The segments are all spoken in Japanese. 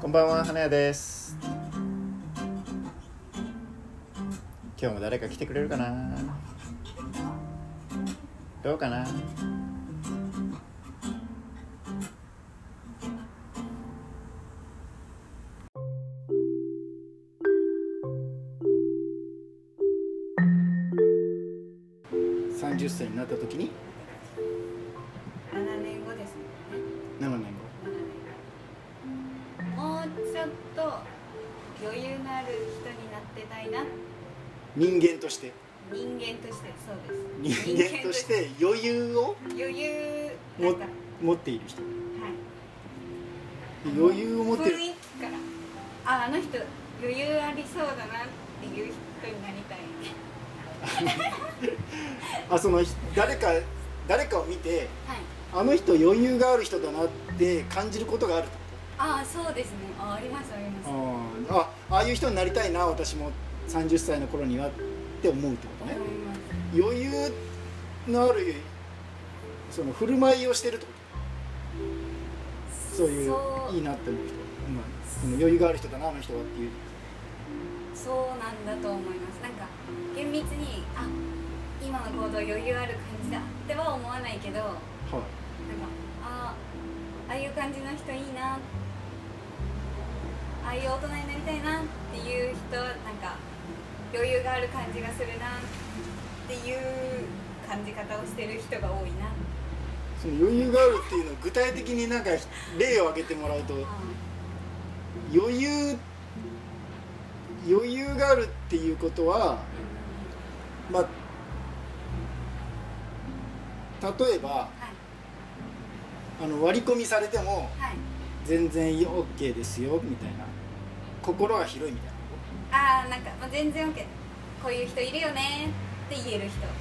こんばんは花屋です。今日も誰か来てくれるかな？どうかな？30歳になった時に人間として。人間としてそうです。人間として余裕を余裕。なも持っている人。余裕を持ってる。雰囲気からああの人余裕ありそうだなっていう人になりたい。あその誰か誰かを見てはい。あの人余裕がある人だなって感じることがあるああそうですね。あありますあります。ああああいう人になりたいな私も30歳の頃にはって思うってことね。余裕のあるその振る舞いをしてるってこと。そういういいなって思う人、まあ、余裕がある人だなあの人はっていう。そうなんだと思います。なんか厳密にあ今の行動余裕ある感じだっては思わないけど。なんかはいあああいう感じの人いいなああいう大人になりたいなっていう人なんか余裕がある感じがするなっていう感じ方をしてる人が多いな。その余裕があるっていうのを具体的になんか例を挙げてもらうと余裕余裕があるっていうことはまあ例えばはい。あの割り込みされてもはい全然 OK ですよみたいな。心が広いみたいああなんか、まあ、全然 OK こういう人いるよねって言える人。はな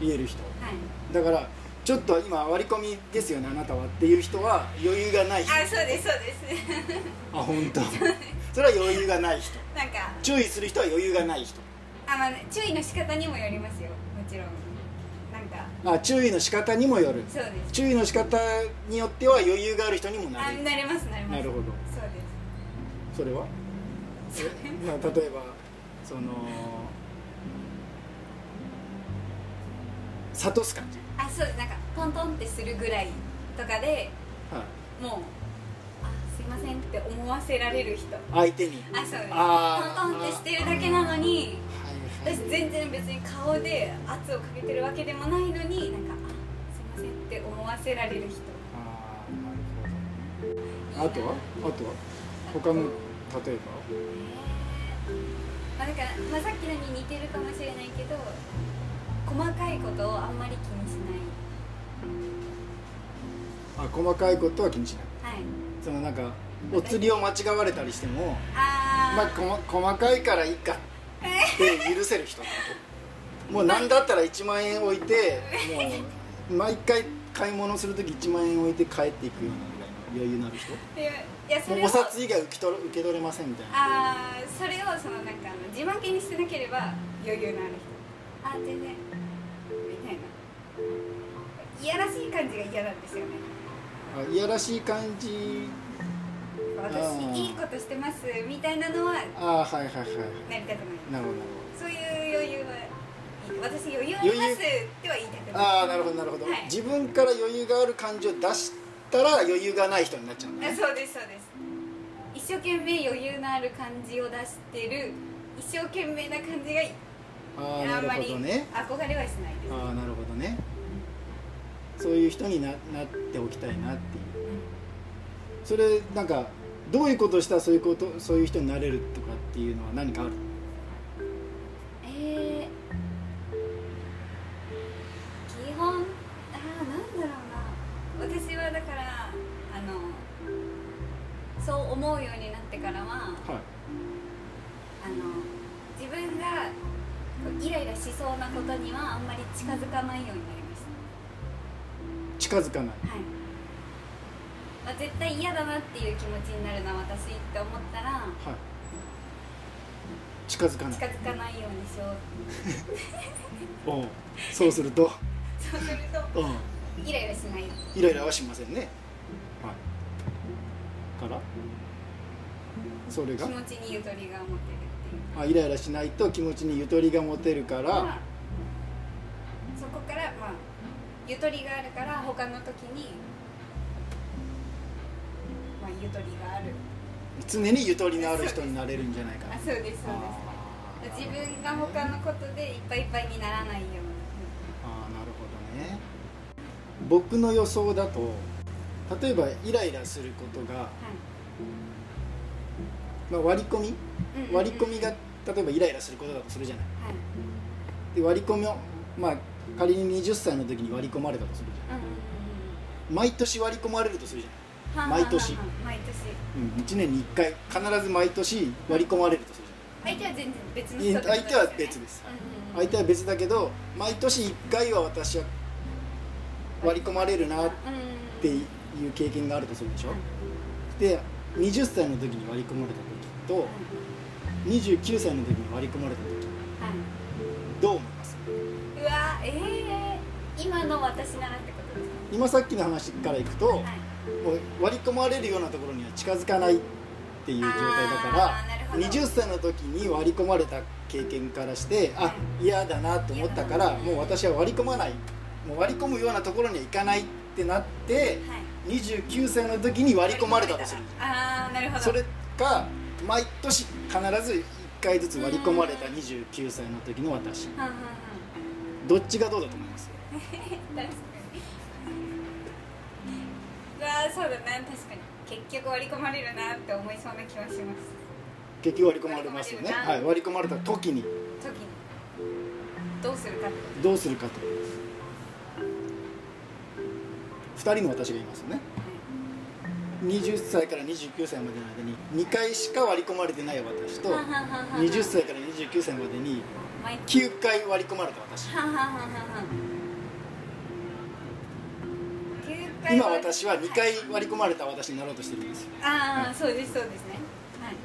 言える人。い。だからちょっと今割り込みですよねあなたはっていう人は余裕がない人。あそうですそうです。あ本当。それは余裕がない人。なんか。注意する人は余裕がない人。あ、まあ、注意の仕方にもよりますよもちろんあ注意の仕方にもよる。そうです。注意の仕方によっては余裕がある人にもなあれるなれますなれます。なるほど。そうです。それは？えまあ例えばその諭す感じ、あそうですなんかトントンってするぐらいとかではい、もうあすいませんって思わせられる人。相手に。あそうです。あー。トントンってしてるだけなのに私全然別に顔で圧をかけてるわけでもないのになんかあすいませんって思わせられる人。あーなるほどあとは？あとは？他の例ええーまあ、だから、まあ、さっきのに似てるかもしれないけど細かいことをあんまり気にしない。ばあ細かいことは気にしない。はい。そのなんかお釣りを間違われたりしてもあー、まあ細かいからいいかって許せる人もう何だったら1万円置いてもう毎回買い物する時1万円置いて帰っていくようなぐらいの余裕のある人？いやそお札以外受け取る受け取れませんみたいな。あーそれをそのなんか自慢げにしてなければ余裕のある人。あ全然みたいな。いやらしい感じが嫌なんですよね。あいやらしい感じあ私ーいいことしてますみたいなのはああはいはいはい。なりたくない。なるほど。そういう余裕はいい。私余裕ありますっては言いたくない。ああなるほどなるほど、はい。自分から余裕がある感じを出したら余裕がない人になっちゃうんだね。あそうですそうです。一生懸命余裕のある感じを出してる一生懸命な感じがああなるあんまり憧れはしないです。ああなるほどね。そういう人にななっておきたいなっていう。それなんかどういうことをしたらそういうことそういう人になれるとかっていうのは何かある？えー、基本あーなんだろうな。私はだからあのそう思うようになってからははい。あの自分がイライラしそうなことにはあんまり近づかないようになりまし近づかない。たはい、まあ、絶対嫌だなっていう気持ちになるな私って思ったらはい。近づかない。近づかないようにしよう。おう。そうすると、そうするとうん、イライラしない。イライラはしませんね、はい、から？それが？気持ちにゆとりが持てるっていう。あイライラしないと気持ちにゆとりが持てるから、まあそこからまあゆとりがあるから他の時にまあゆとりがある。常にゆとりのある人になれるんじゃないかな。あそうですそうです。自分が他のことでいっぱいいっぱいにならないようにあーなるほどね。僕の予想だと例えばイライラすることが、はまあ、割り込み？いうんうんうん。割り込みが例えばイライラすることだとするじゃない。はい。で割り込みをまあ仮に20歳の時に割り込まれたとするじゃうんうんうんない毎年割り込まれるとするじゃはあ毎年。毎年。ない、うん、1年に1回必ず毎年割り込まれるとするじ相手は全然別のゃない人って。こと相手は別です。うんうんうん。相手は別だけど毎年1回は私は割り込まれるなっうんうんていう経験があるとするでしょ。で20歳の時に割り込まれた時と29歳の時に割り込まれた時はい。どう思います？うわええ今の私ならってことです今さっきの話からいくと、かはい。もう割り込まれるようなところには近づかないっていう状態だから20歳の時に割り込まれた経験からしてあ嫌だなと思ったからもう私は割り込まない。もう割り込むようなところには行かないってなってはい。29歳の時に割り込まれたとする。ああなるほど。それか毎年必ず1回ずつ割り込まれた29歳の時の私。どっちがどうだと思います？確 かにうわーそうだな。確かに。結局割り込まれるなって思いそうな気はします。結局割り込まれますよね。割り込まれるな。はい。割り込まれた時に。時に。どうするか。どうするかと。2人の私がいますよね。と20歳から29歳までの間に2回しか割り込まれてない私とはいはんはんはんは。ん20歳から29歳までに毎9回割り込まれた私。はんはんはんはんは今私は2回割り込まれた私になろうとしてるんですよ。ああそうですそうですね。はい。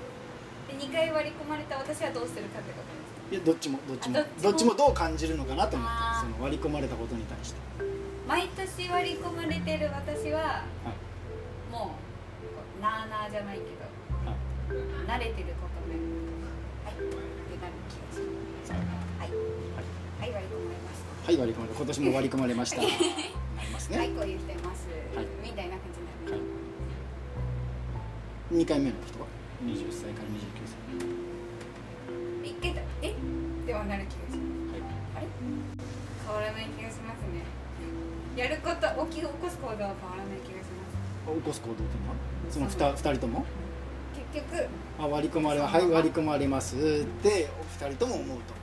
で2回割り込まれた私はどうするかってことですいやどっちもどっちも。あどっちも？どう感じるのかなと思ってあー。その割り込まれたことに対して、毎年割り込まれてる私ははい。もうなあなあじゃないけどはい。慣れてることではいってなる気がします。はい。はい。割り込まれました。はい割り込まれ今年も割り込まれました。なりますね、はいこう言ってます、はいみたいな感じになる、はい、2回目の人は？20歳から29歳。一回だえではなる気がしますはいあれ変わらない気がしますねやること起き起こす行動は変わらない気がします起こす行動っていうのはその 2, 二人とも結局あ割り込まれはい割り込まれますってお二人とも思うと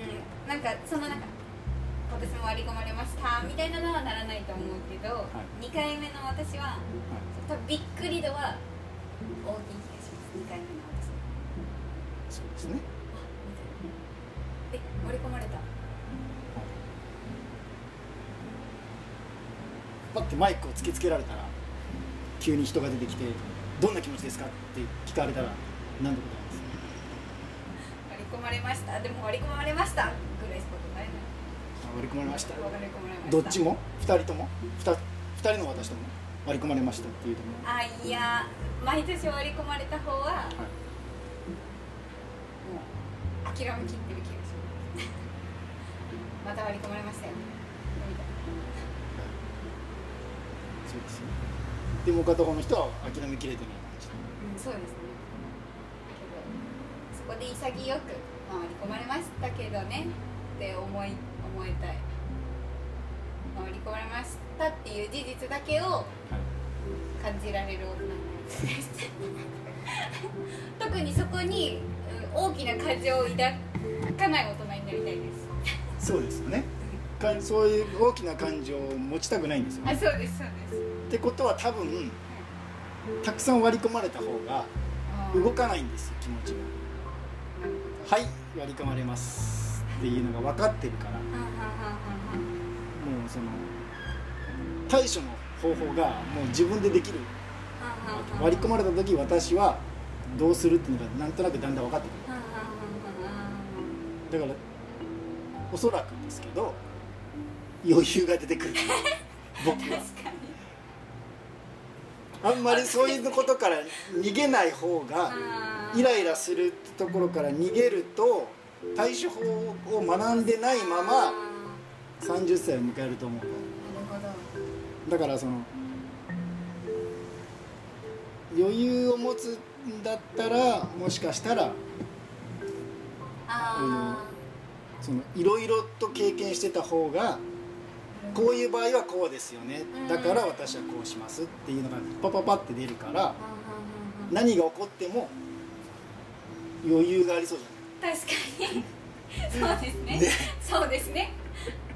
うんなんかそのなんか今年も割り込まれました。みたいなのはならないと思うけど、い。2回目の私ははい。多分びっくり度は大きい気がします。2回目の私。そうですね。え割り込まれた？パッてマイクを突きつけられたら急に人が出てきて「どんな気持ちですか?」って聞かれたら何で答えます割り込まれました。でも割り込まれました。ぐらいしか答えない。あ割り込まれました。ましたどっちも？2人とも？2, 二人の私とも？割り込まれましたっていうともあいや毎年割り込まれた方ははい。もう諦めきってる気がします。また割り込まれましたよみたいそうですね。でもう片方の人は諦めきれてない感じ。な、うん、そうですね。けどそこで潔く、まあ、割り込まれましたけどねって思い思いたい、まあ、割り込まれましたっていう事実だけをはい感じられる大人になりたい特にそこにうん大きな感情を抱かない大人になりたいです。そうですよね。かそういう大きな感情を持ちたくないんですよあねそうですそうです。ってことは多分たくさん割り込まれた方が動かないんですよ気持ちが。はい割り込まれますっていうのが分かってるからもうその対処の方法がもう自分でできる。割り込まれた時私はどうするっていうのがなんとなくだんだん分かってくる。だからおそらくですけど余裕が出てくる。僕は。あんまりそういうことから逃げない方がイライラするところから逃げると対処法を学んでないまあま30歳を迎えると思う。だからその余裕を持つんだったらもしかしたらあそのいろいろと経験してた方がーこういう場合はこうですよね。うん。だから私はこうしますっていうのがパパパって出るから何が起こっても余裕がありそうじ確かに。そうですね。ね。そうですね。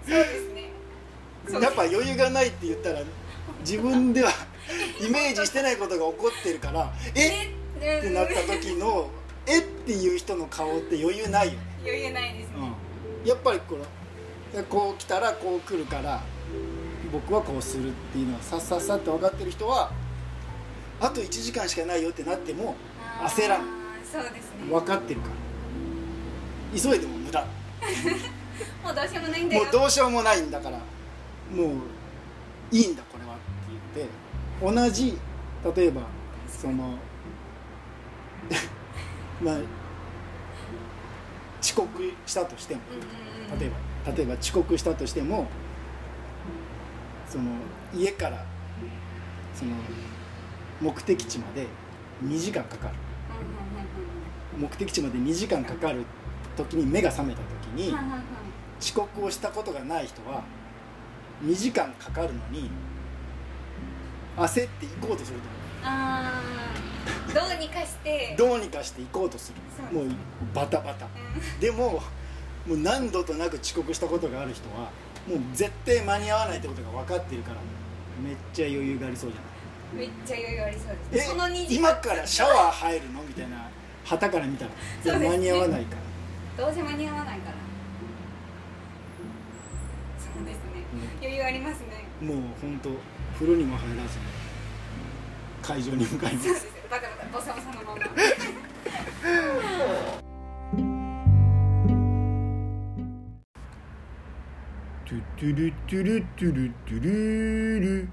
そうですね。やっぱ余裕がないって言ったら自分では イメージしてないことが起こってるからえ？っえ？ってなった時のえ？っていう人の顔って余裕ないよね。余裕ないですね、うん、やっぱりこのこう来たらこう来るから僕はこうするっていうのはさっさっさって分かってる人はあと1時間しかないよってなっても焦らん。そうですね。分かってるから急いでも無駄。もうどうしようもないんだよ。もうどうしようもないんだからもういいんだこれはって言って同じ例えばその まあ遅刻したとしても例えば例えば遅刻したとしてもその家からその目的地まで2時間かかる。うん目的地まで2時間かかる時に目が覚めた時に遅刻をしたことがない人は2時間かかるのに焦って行こうとするとあー。どうにかして。どうにかして行こうとする。もうバタバタ。うん。でももう何度となく遅刻したことがある人はもう絶対間に合わないってことが分かってるからめっちゃ余裕がありそうじゃない？めっちゃ余裕ありそうですえその2時今からシャワー入るの？みたいな旗から見たらね。間に合わないからどうせ間に合わないから。そうですね。余裕ありますね。もう本当風呂にも入らずに会場に向かいます。そうですバタバタボサボサのまま。トゥトゥルトゥルトゥルトゥルル